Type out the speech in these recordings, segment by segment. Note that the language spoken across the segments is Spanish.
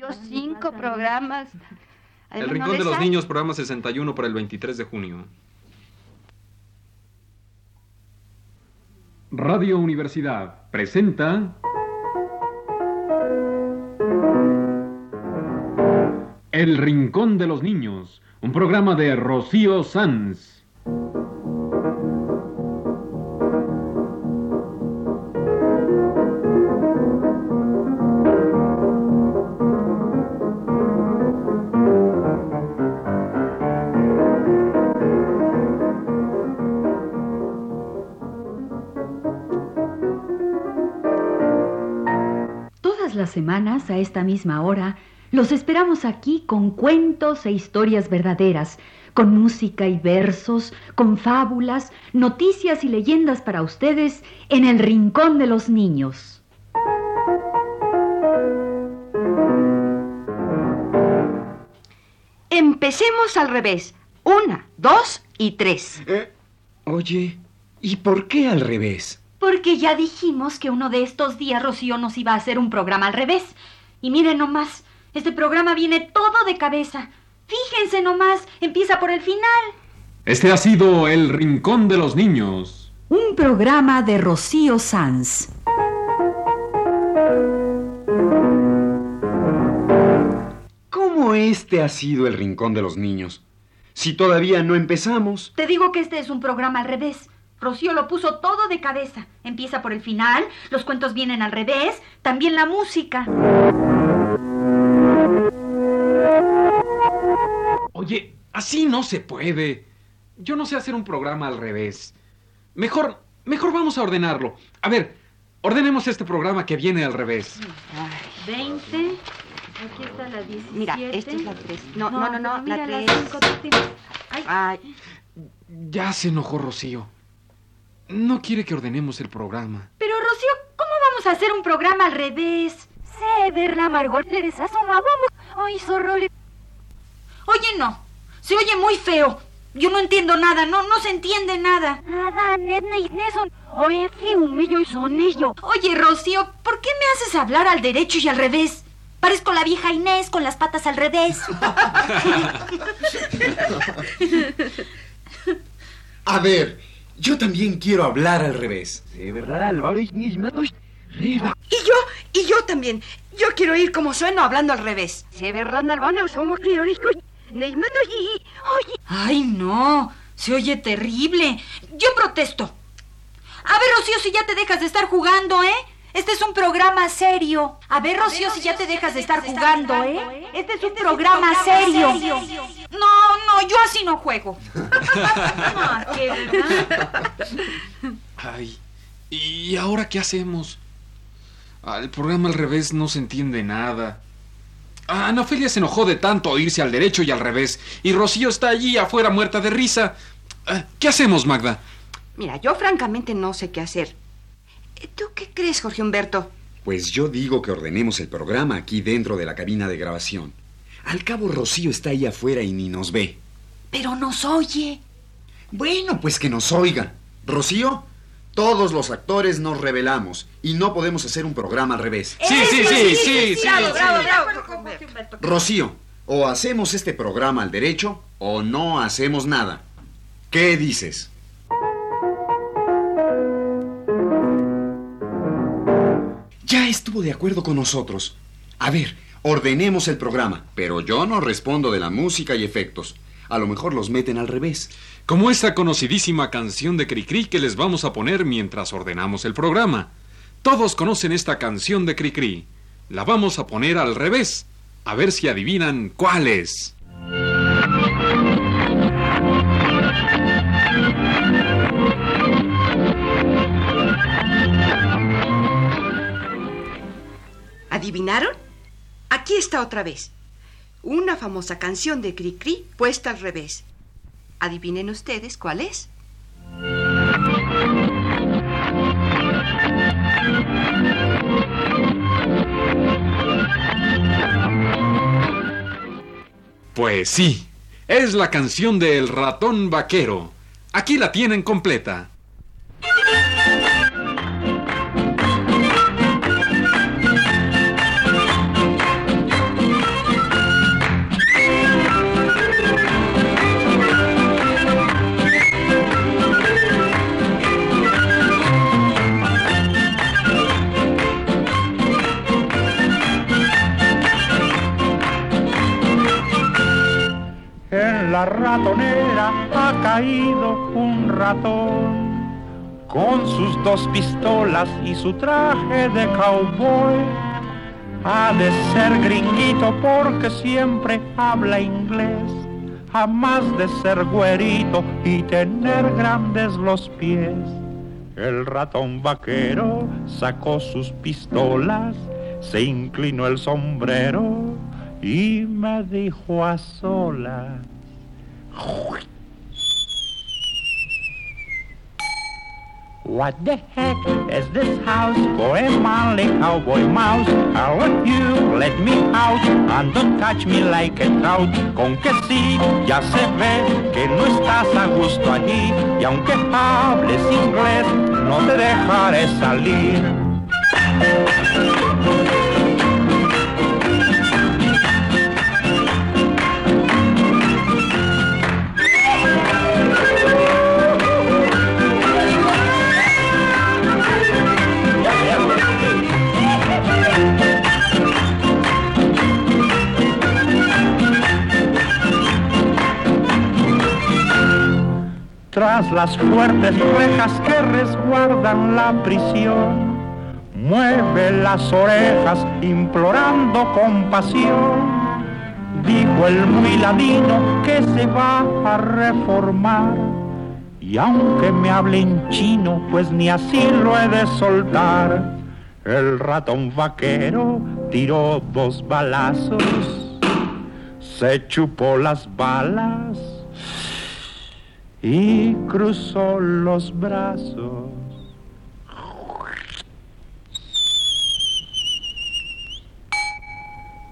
Yo cinco programas. El no Rincón de los. Niños, programa 61 para el 23 de junio. Radio Universidad presenta El Rincón de los Niños, un programa de Rocío Sanz. Semanas, a esta misma hora, los esperamos aquí con cuentos e historias verdaderas, con música y versos, con fábulas, noticias y leyendas para ustedes en el Rincón de los Niños. Empecemos al revés. Una, dos y tres. Eh, oye, ¿y por qué al revés? Porque ya dijimos que uno de estos días Rocío nos iba a hacer un programa al revés. Y miren nomás, este programa viene todo de cabeza. Fíjense nomás, empieza por el final. Este ha sido El Rincón de los Niños. Un programa de Rocío Sanz. ¿Cómo este ha sido el rincón de los niños? Si todavía no empezamos. Te digo que este es un programa al revés. Rocío lo puso todo de cabeza. Empieza por el final, los cuentos vienen al revés, también la música. Oye, así no se puede. Yo no sé hacer un programa al revés. Mejor, mejor vamos a ordenarlo. A ver, ordenemos este programa que viene al revés. 20. Aquí está la 17. Mira, esta es la tres. No, no, no, no, pero mira, la la tres. cinco, tú tienes- Ay, Ay, Ya se enojó Rocío. No quiere que ordenemos el programa. Pero Rocío, ¿cómo vamos a hacer un programa al revés? Sé verla, Margot, le vamos. Ay, zorrole. Oye, no. Se oye muy feo. Yo no entiendo nada, no, no se entiende nada. Nada, Nedna y Neson. Oye, que humillo y sonillo. Oye, Rocío, ¿por qué me haces hablar al derecho y al revés? Parezco la vieja Inés con las patas al revés. A ver, yo también quiero hablar al revés. De verdad, Álvaro, y yo, y yo también. Yo quiero ir como sueno hablando al revés. Se verán, hermano, somos Ay, no. Se oye terrible. Yo protesto. A ver, Rocío, si ya te dejas de estar jugando, ¿eh? Este es un programa serio. A ver, Rocío, si ya te dejas de estar jugando, ¿eh? Este es un programa serio. No, yo así no juego. Ah, qué verdad. Ay, ¿y ahora qué hacemos? Ah, el programa al revés no se entiende nada. Ah, Ana Ofelia se enojó de tanto oírse al derecho y al revés. Y Rocío está allí afuera muerta de risa. Ah, ¿Qué hacemos, Magda? Mira, yo francamente no sé qué hacer. Eh, ¿Tú qué crees, Jorge Humberto? Pues yo digo que ordenemos el programa aquí dentro de la cabina de grabación. Al cabo, Rocío está ahí afuera y ni nos ve. Pero nos oye. Bueno, pues que nos oiga. Rocío, todos los actores nos revelamos y no podemos hacer un programa al revés. Sí, sí, sí, sí, sí. Rocío, o hacemos este programa al derecho o no hacemos nada. ¿Qué dices? Ya estuvo de acuerdo con nosotros. A ver, ordenemos el programa, pero yo no respondo de la música y efectos. A lo mejor los meten al revés. Como esta conocidísima canción de Cricri que les vamos a poner mientras ordenamos el programa. Todos conocen esta canción de Cricri. La vamos a poner al revés. A ver si adivinan cuál es. ¿Adivinaron? Aquí está otra vez. Una famosa canción de Cricri puesta al revés. Adivinen ustedes cuál es. Pues sí, es la canción de El ratón vaquero. Aquí la tienen completa. Ratonera ha caído un ratón. Con sus dos pistolas y su traje de cowboy, ha de ser gringuito porque siempre habla inglés. Jamás de ser güerito y tener grandes los pies. El ratón vaquero sacó sus pistolas, se inclinó el sombrero y me dijo a solas. What the heck is this house a manly cowboy mouse? How are you? Let me out and don't touch me like a trout. Con que sí, ya se ve que no estás a gusto allí y aunque hables inglés, no te dejaré salir. Tras las fuertes rejas que resguardan la prisión, mueve las orejas implorando compasión. Dijo el muy ladino que se va a reformar. Y aunque me hable en chino, pues ni así lo he de soltar. El ratón vaquero tiró dos balazos, se chupó las balas y cruzó los brazos.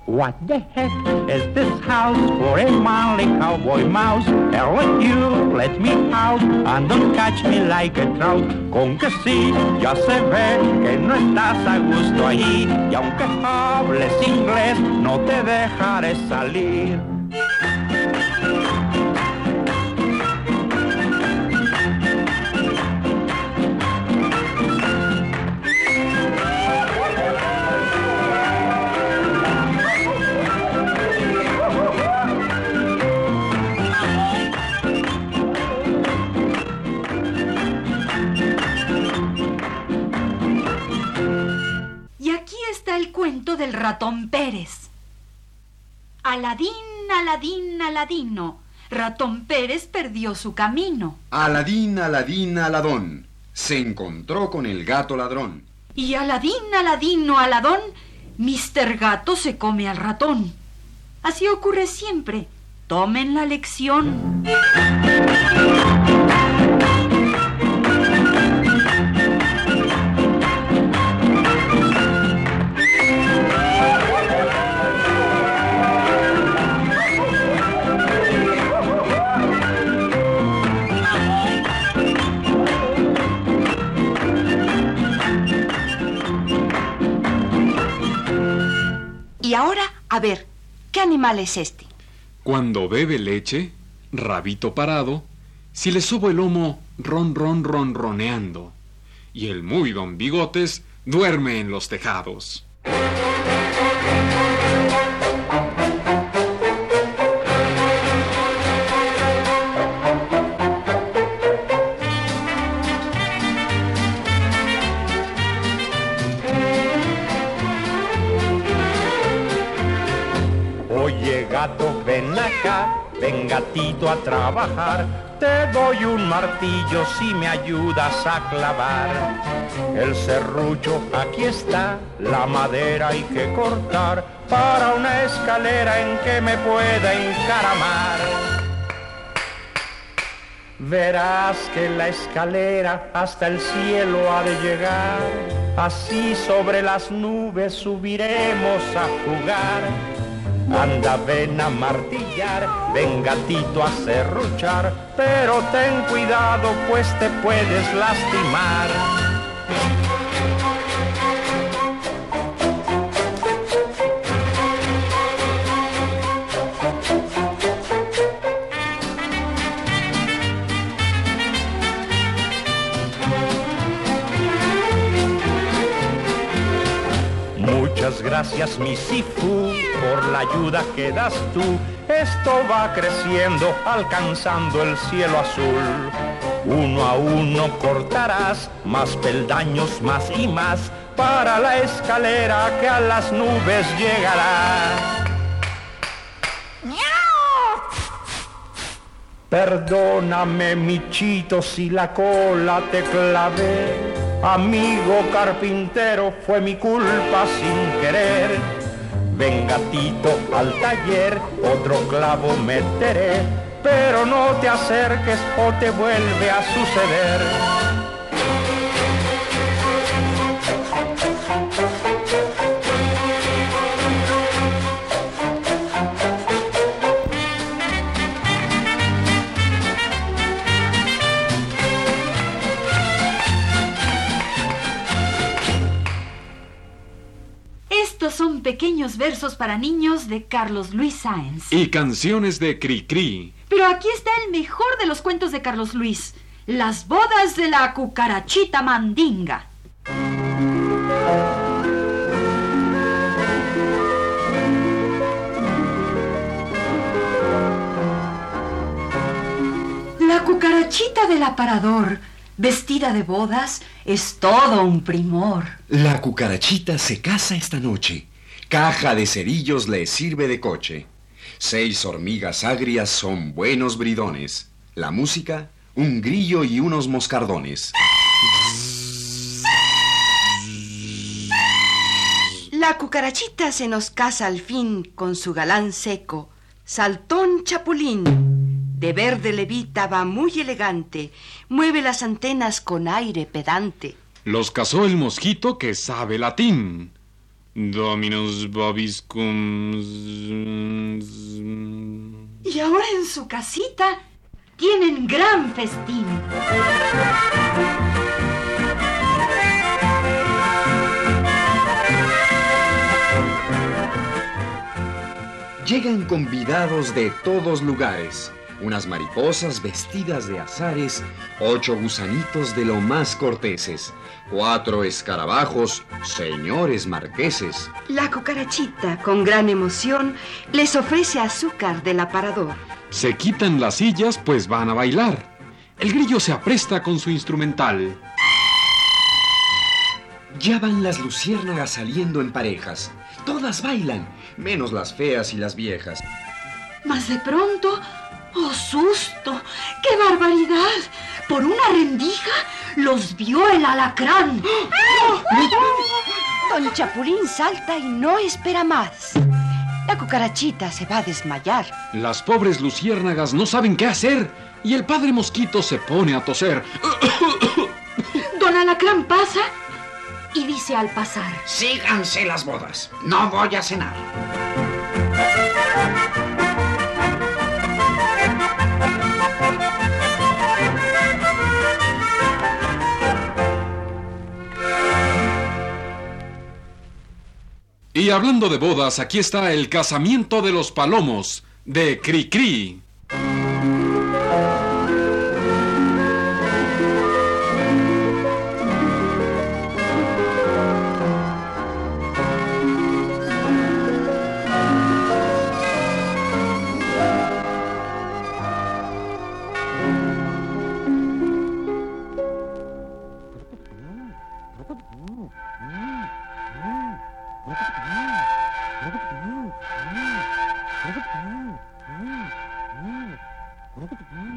What the heck is this house for a manly cowboy mouse? Hell with you, let me out and don't catch me like a trout. Con que sí, ya se ve que no estás a gusto allí y aunque hables inglés, no te dejaré salir. Cuento del ratón Pérez. Aladín, Aladín, Aladino. Ratón Pérez perdió su camino. Aladín, Aladín, Aladón. Se encontró con el gato ladrón. Y Aladín, Aladino, Aladón, Mister Gato se come al ratón. Así ocurre siempre. Tomen la lección. Y ahora, a ver, ¿qué animal es este? Cuando bebe leche, rabito parado, si le subo el lomo, ron, ron, ron, roneando. Y el muy don Bigotes duerme en los tejados. Ven acá, ven gatito a trabajar. Te doy un martillo si me ayudas a clavar. El serrucho aquí está, la madera hay que cortar para una escalera en que me pueda encaramar. Verás que la escalera hasta el cielo ha de llegar, así sobre las nubes subiremos a jugar. Anda, ven a martillar, ven gatito a serruchar, pero ten cuidado pues te puedes lastimar. Muchas gracias, mi Sifu, por la ayuda que das tú. esto va creciendo, alcanzando el cielo azul. Uno a uno cortarás más peldaños, más y más, para la escalera que a las nubes llegará. Perdóname, michito, si la cola te clavé. Amigo carpintero, fue mi culpa sin querer. Ven gatito al taller, otro clavo meteré, pero no te acerques o te vuelve a suceder. Son pequeños versos para niños de Carlos Luis Sáenz. Y canciones de Cricri. Pero aquí está el mejor de los cuentos de Carlos Luis. Las bodas de la cucarachita mandinga. La cucarachita del aparador, vestida de bodas, es todo un primor. La cucarachita se casa esta noche. Caja de cerillos le sirve de coche. Seis hormigas agrias son buenos bridones. La música, un grillo y unos moscardones. La cucarachita se nos casa al fin con su galán seco, saltón chapulín. De verde levita va muy elegante, mueve las antenas con aire pedante. Los casó el mosquito que sabe latín. Dominus vobiscum. Y ahora en su casita tienen gran festín. Llegan convidados de todos lugares. Unas mariposas vestidas de azares, ocho gusanitos de lo más corteses, cuatro escarabajos, señores marqueses. La cucarachita, con gran emoción, les ofrece azúcar del aparador. Se quitan las sillas pues van a bailar. El grillo se apresta con su instrumental. Ya van las luciérnagas saliendo en parejas. Todas bailan, menos las feas y las viejas. Mas de pronto, ¡oh susto! ¡Qué barbaridad! Por una rendija los vio el alacrán. Don Chapulín salta y no espera más. La cucarachita se va a desmayar. Las pobres luciérnagas no saben qué hacer y el padre mosquito se pone a toser. Don Alacrán pasa y dice al pasar. Síganse las bodas. No voy a cenar. Y hablando de bodas, aquí está el casamiento de los palomos de Cricri.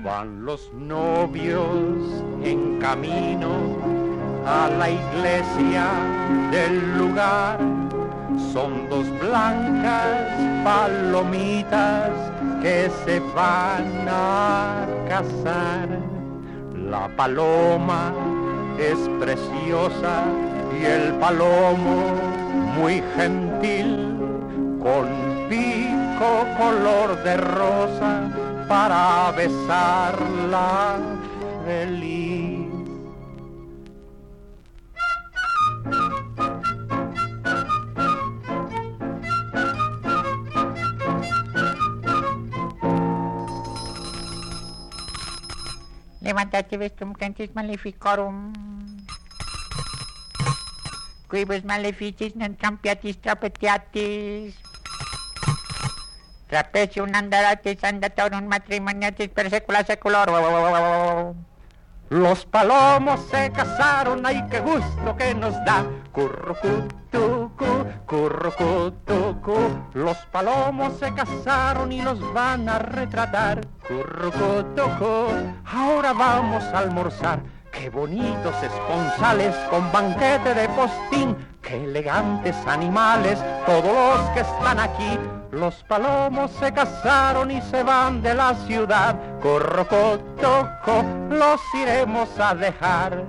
Van los novios en camino a la iglesia del lugar. Son dos blancas palomitas que se van a casar. La paloma es preciosa y el palomo muy gentil, con pico color de rosa para besarla feliz. Levantate vestum cantis maleficorum. Quibus maleficis non campiatis trapetiatis. Trapezium andaratis andatorum matrimoniatis per secula seculorum. Los palomos se casaron, ay qué gusto que nos da. Currucutucu, currucutucu. Los palomos se casaron y los van a retratar. Currucutucu. Ahora vamos a almorzar. Qué bonitos esponsales con banquete de postín. Qué elegantes animales, todos los que están aquí. Los palomos se casaron y se van de la ciudad. Corrocotoco, los iremos a dejar.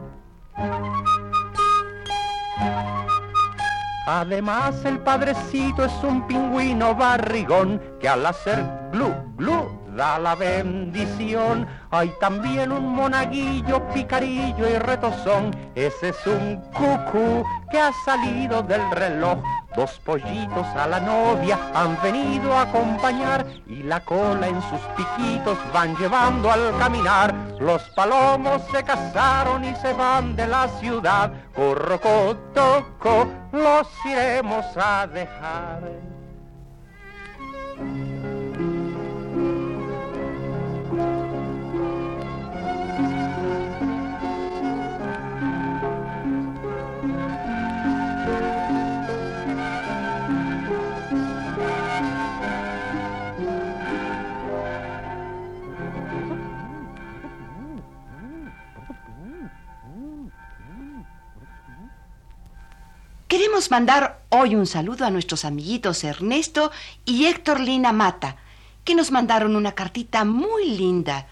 Además el padrecito es un pingüino barrigón que al hacer glu glu da la bendición. Hay también un monaguillo, picarillo y retozón. Ese es un cucú que ha salido del reloj. Dos pollitos a la novia han venido a acompañar y la cola en sus piquitos van llevando al caminar. Los palomos se casaron y se van de la ciudad. Corrocotoco, los iremos a dejar. Queremos mandar hoy un saludo a nuestros amiguitos Ernesto y Héctor Lina Mata, que nos mandaron una cartita muy linda.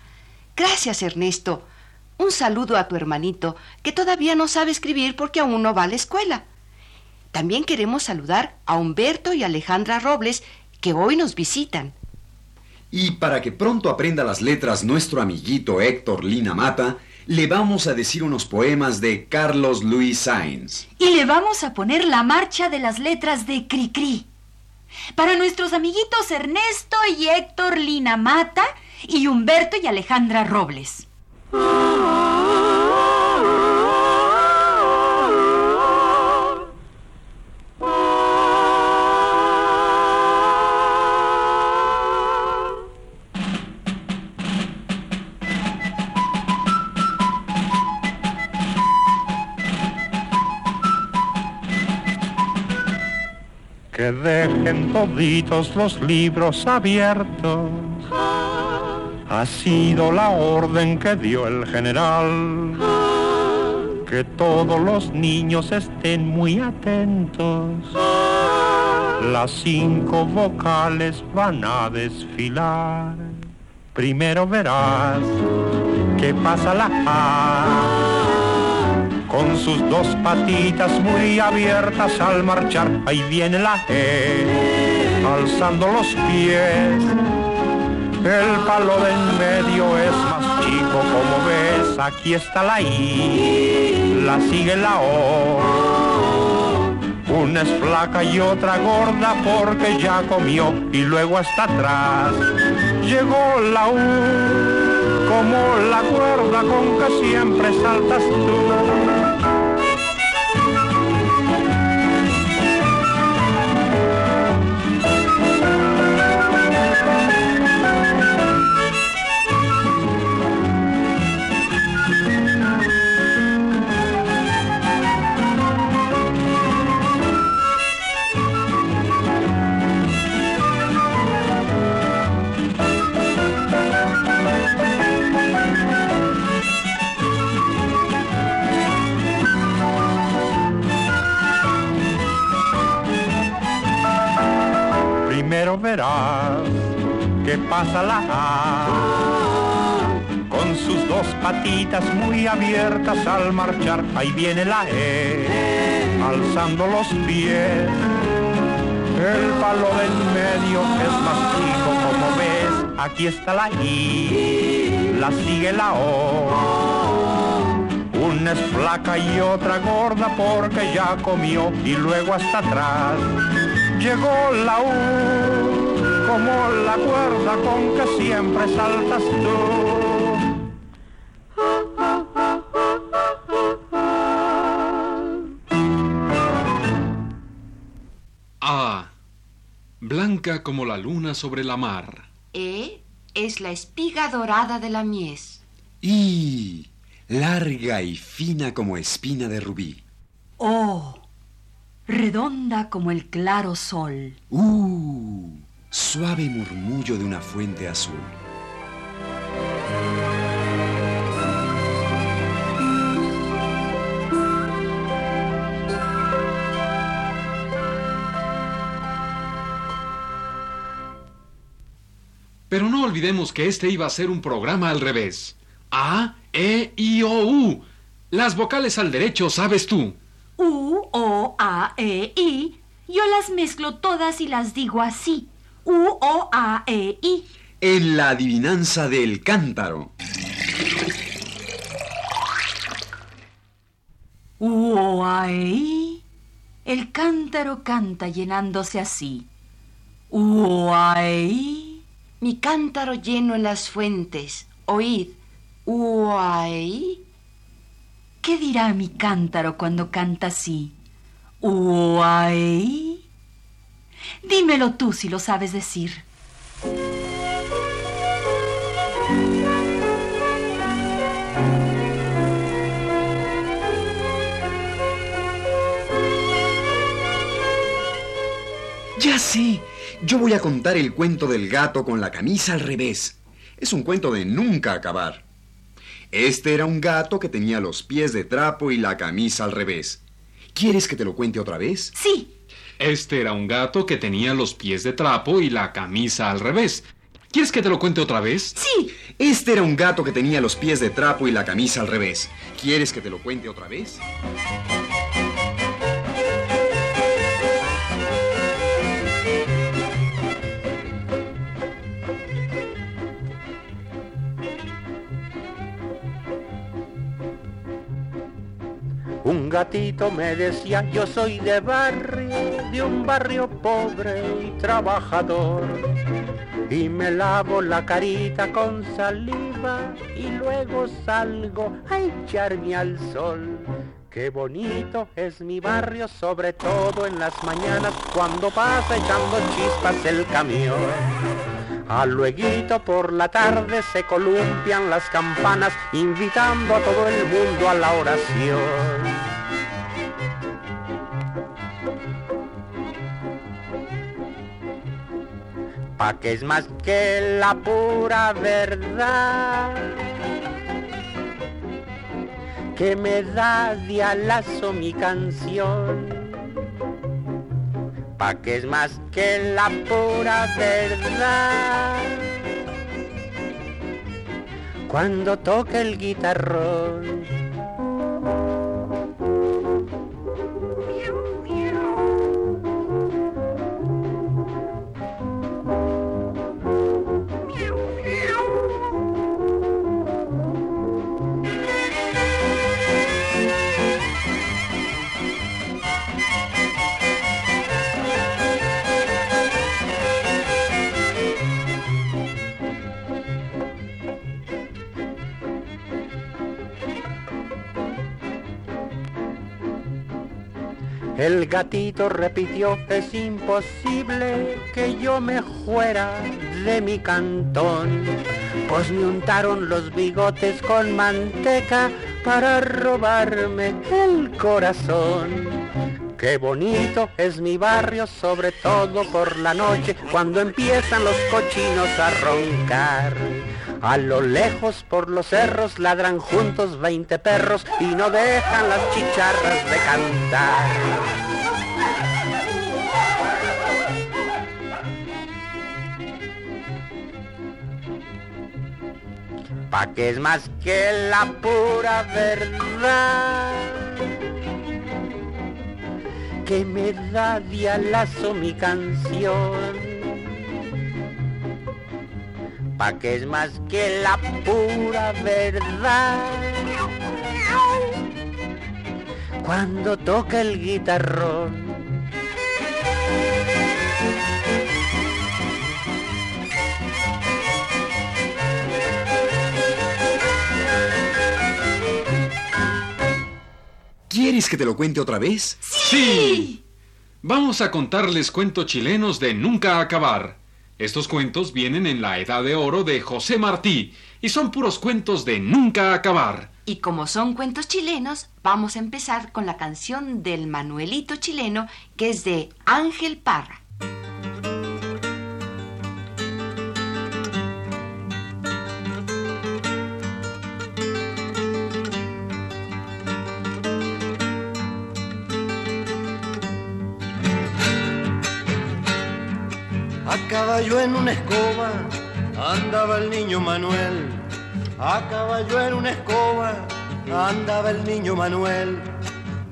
Gracias, Ernesto. Un saludo a tu hermanito, que todavía no sabe escribir porque aún no va a la escuela. También queremos saludar a Humberto y Alejandra Robles, que hoy nos visitan. Y para que pronto aprenda las letras nuestro amiguito Héctor Lina Mata, le vamos a decir unos poemas de Carlos Luis Sainz. Y le vamos a poner la marcha de las letras de Cricri. Para nuestros amiguitos Ernesto y Héctor Lina Mata y Humberto y Alejandra Robles. Dejen toditos los libros abiertos. Ha sido la orden que dio el general. Que todos los niños estén muy atentos. Las cinco vocales van a desfilar. Primero verás que pasa la A con sus dos patitas muy abiertas al marchar. Ahí viene la E, alzando los pies. El palo de en medio es más chico, como ves. Aquí está la I, la sigue la O. Una es flaca y otra gorda porque ya comió y luego hasta atrás llegó la U como la cuerda con que siempre saltas tú. Que pasa la A con sus dos patitas muy abiertas al marchar. Ahí viene la E, alzando los pies. El palo del medio es más chico, como ves. Aquí está la I, la sigue la O. Una es flaca y otra gorda porque ya comió y luego hasta atrás llegó la U, como la cuerda con que siempre saltas tú. Ah, Blanca como la luna sobre la mar. E es la espiga dorada de la mies. Y larga y fina como espina de rubí. O redonda como el claro sol. Uh, suave murmullo de una fuente azul. Pero no olvidemos que este iba a ser un programa al revés. A, E, I, O, U. Las vocales al derecho, sabes tú. U, O, A, E, I. Yo las mezclo todas y las digo así. U, O, A, E, I. En la adivinanza del cántaro. U, O, A, E, I. El cántaro canta llenándose así. U, O, A, E, I. Mi cántaro lleno en las fuentes. Oíd. Uai. ¿Qué dirá mi cántaro cuando canta así? Uai. Dímelo tú si lo sabes decir. Ya sé, yo voy a contar el cuento del gato con la camisa al revés. Es un cuento de nunca acabar. Este era un gato que tenía los pies de trapo y la camisa al revés. ¿Quieres que te lo cuente otra vez? Sí. Este era un gato que tenía los pies de trapo y la camisa al revés. ¿Quieres que te lo cuente otra vez? Sí. Este era un gato que tenía los pies de trapo y la camisa al revés. ¿Quieres que te lo cuente otra vez? Un gatito me decía, yo soy de barrio, de un barrio pobre y trabajador. Y me lavo la carita con saliva y luego salgo a echarme al sol. Qué bonito es mi barrio, sobre todo en las mañanas cuando pasa echando chispas el camión. A luego por la tarde se columpian las campanas invitando a todo el mundo a la oración. Pa' que es más que la pura verdad que me da de alazo mi canción pa' que es más que la pura verdad. Cuando toca el guitarrón, El gatito repitió, es imposible que yo me fuera de mi cantón, pues me untaron los bigotes con manteca para robarme el corazón. Qué bonito es mi barrio, sobre todo por la noche, cuando empiezan los cochinos a roncar. A lo lejos por los cerros ladran juntos veinte perros y no dejan las chicharras de cantar. Pa' que es más que la pura verdad que me da de alazo mi canción pa' que es más que la pura verdad. Cuando toca el guitarrón. ¿Quieres que te lo cuente otra vez? Sí. Vamos a contarles cuentos chilenos de nunca acabar. Estos cuentos vienen en la Edad de Oro de José Martí y son puros cuentos de nunca acabar. Y como son cuentos chilenos, vamos a empezar con la canción del Manuelito chileno, que es de Ángel Parra. Caballo en una escoba andaba el niño Manuel. A caballo en una escoba andaba el niño Manuel.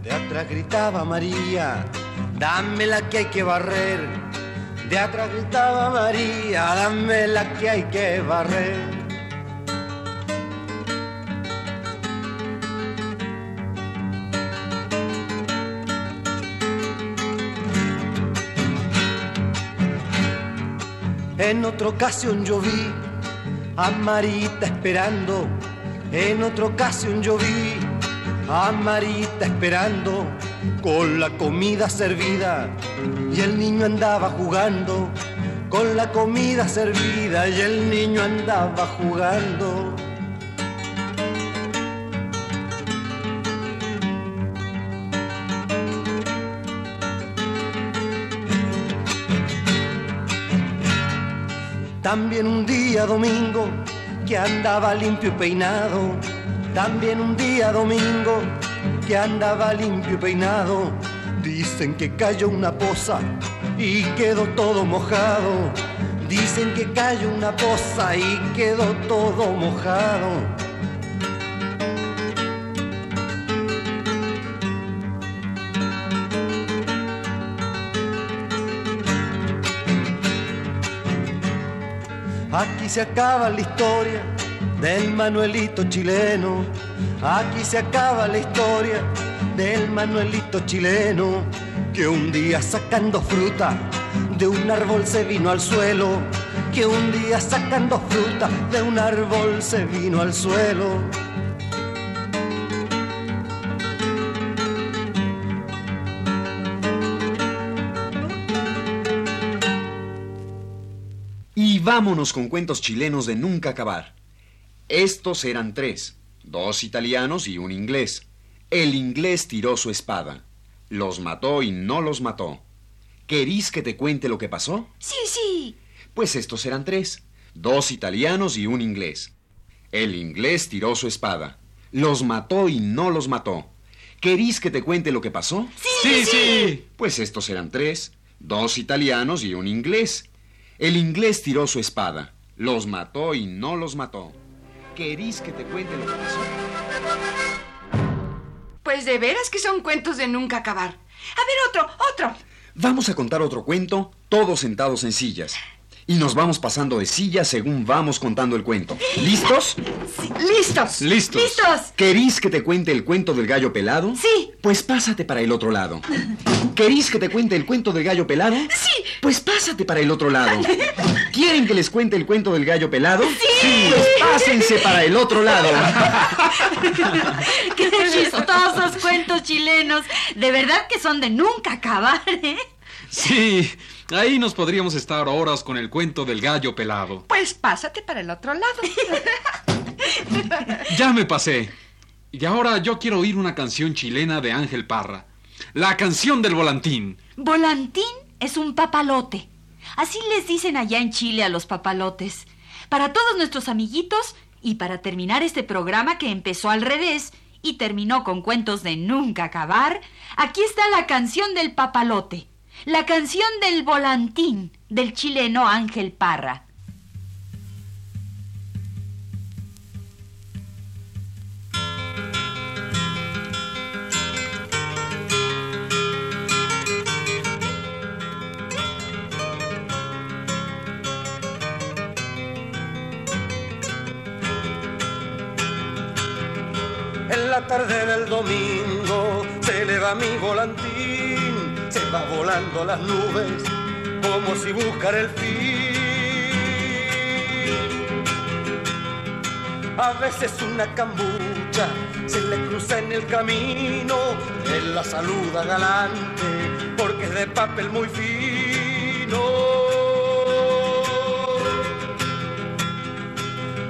De atrás gritaba María, dame la que hay que barrer. De atrás gritaba María, dame la que hay que barrer. En otra ocasión yo vi a Marita esperando. En otra ocasión yo vi a Marita esperando con la comida servida y el niño andaba jugando. Con la comida servida y el niño andaba jugando. También un día domingo que andaba limpio y peinado. También un día domingo que andaba limpio y peinado. Dicen que cayó una poza y quedó todo mojado. Dicen que cayó una poza y quedó todo mojado. Aquí se acaba la historia del Manuelito chileno. Aquí se acaba la historia del Manuelito chileno. Que un día sacando fruta de un árbol se vino al suelo. Que un día sacando fruta de un árbol se vino al suelo. Vámonos con cuentos chilenos de nunca acabar. Estos eran tres, dos italianos y un inglés. El inglés tiró su espada. Los mató y no los mató. ¿Querís que te cuente lo que pasó? Sí, sí. Pues estos eran tres, dos italianos y un inglés. El inglés tiró su espada. Los mató y no los mató. ¿Querís que te cuente lo que pasó? Sí, sí. Pues estos eran tres, dos italianos y un inglés. El inglés tiró su espada. Los mató y no los mató. ¿Querís que te cuente lo que pasó? Pues de veras que son cuentos de nunca acabar. A ver, otro, otro. Vamos a contar otro cuento, todos sentados en sillas. Y nos vamos pasando de silla según vamos contando el cuento. ¿Listos? Sí, listos. Listos. Listos. ¿Querís que te cuente el cuento del gallo pelado? Sí. Pues pásate para el otro lado. ¿Querís que te cuente el cuento del gallo pelado? Sí. Pues pásate para el otro lado. ¿Quieren que les cuente el cuento del gallo pelado? Sí. Pues pásense para el otro lado. ¡Qué chistosos cuentos chilenos! De verdad que son de nunca acabar, ¿eh? Sí, ahí nos podríamos estar horas con el cuento del gallo pelado. Pues pásate para el otro lado. Ya me pasé. Y ahora yo quiero oír una canción chilena de Ángel Parra. La canción del volantín. Volantín es un papalote. Así les dicen allá en Chile a los papalotes. Para todos nuestros amiguitos y para terminar este programa que empezó al revés y terminó con cuentos de nunca acabar, aquí está la canción del papalote. La canción del volantín del chileno Ángel Parra. En la tarde del domingo se eleva mi volantín, volando las nubes como si buscara el fin. A veces una cambucha se le cruza en el camino, él la saluda galante porque es de papel muy fino.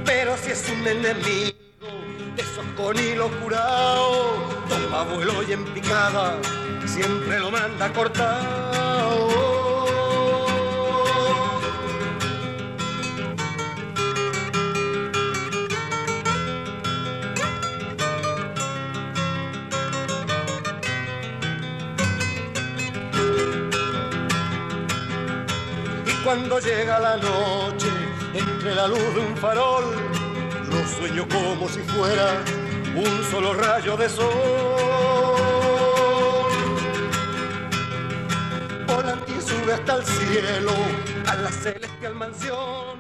Pero si es un enemigo de esos con hilo curado, toma vuelo y en picada siempre lo manda cortado. cuando llega la noche, entre la luz de un farol, lo sueño como si fuera un solo rayo de sol. Hasta el cielo, a la celestial mansión,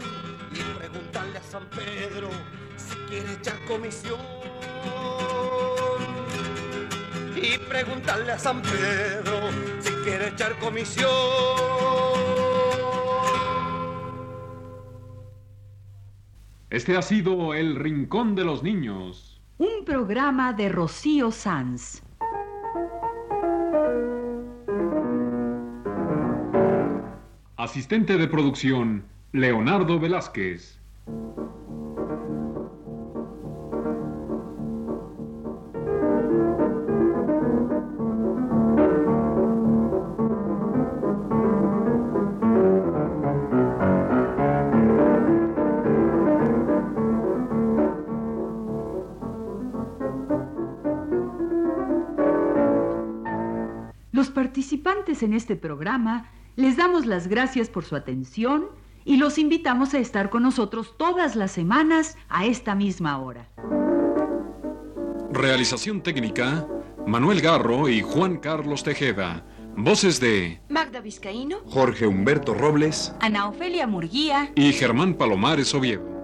y preguntarle a San Pedro si quiere echar comisión. Y preguntarle a San Pedro si quiere echar comisión. Este ha sido El Rincón de los Niños. Un programa de Rocío Sanz. Asistente de producción, Leonardo Velázquez. Los participantes en este programa les damos las gracias por su atención y los invitamos a estar con nosotros todas las semanas a esta misma hora. Realización técnica, Manuel Garro y Juan Carlos Tejeda. Voces de Magda Vizcaíno, Jorge Humberto Robles, Ana Ofelia Murguía y Germán Palomares Oviedo.